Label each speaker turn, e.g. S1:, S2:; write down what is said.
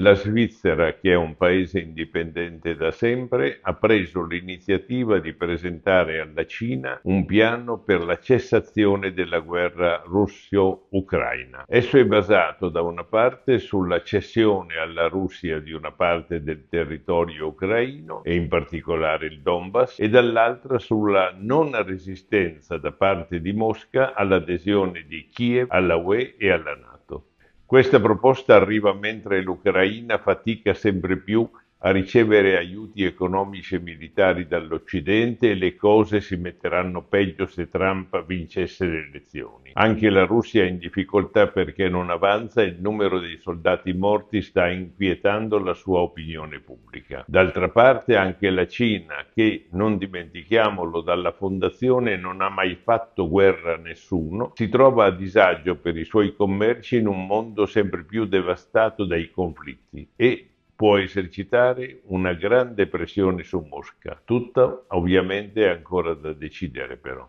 S1: La Svizzera, che è un paese indipendente da sempre, ha preso l'iniziativa di presentare alla Cina un piano per la cessazione della guerra russo-ucraina. Esso è basato da una parte sulla cessione alla Russia di una parte del territorio ucraino, e in particolare il Donbass, e dall'altra sulla non resistenza da parte di Mosca all'adesione di Kiev alla UE e alla NATO. Questa proposta arriva mentre l'Ucraina fatica sempre più a ricevere aiuti economici e militari dall'Occidente e le cose si metteranno peggio se Trump vincesse le elezioni. Anche la Russia è in difficoltà perché non avanza e il numero dei soldati morti sta inquietando la sua opinione pubblica. D'altra parte anche la Cina, che non dimentichiamolo dalla fondazione non ha mai fatto guerra a nessuno, si trova a disagio per i suoi commerci in un mondo sempre più devastato dai conflitti e può esercitare una grande pressione su Mosca. Tutto ovviamente è ancora da decidere però.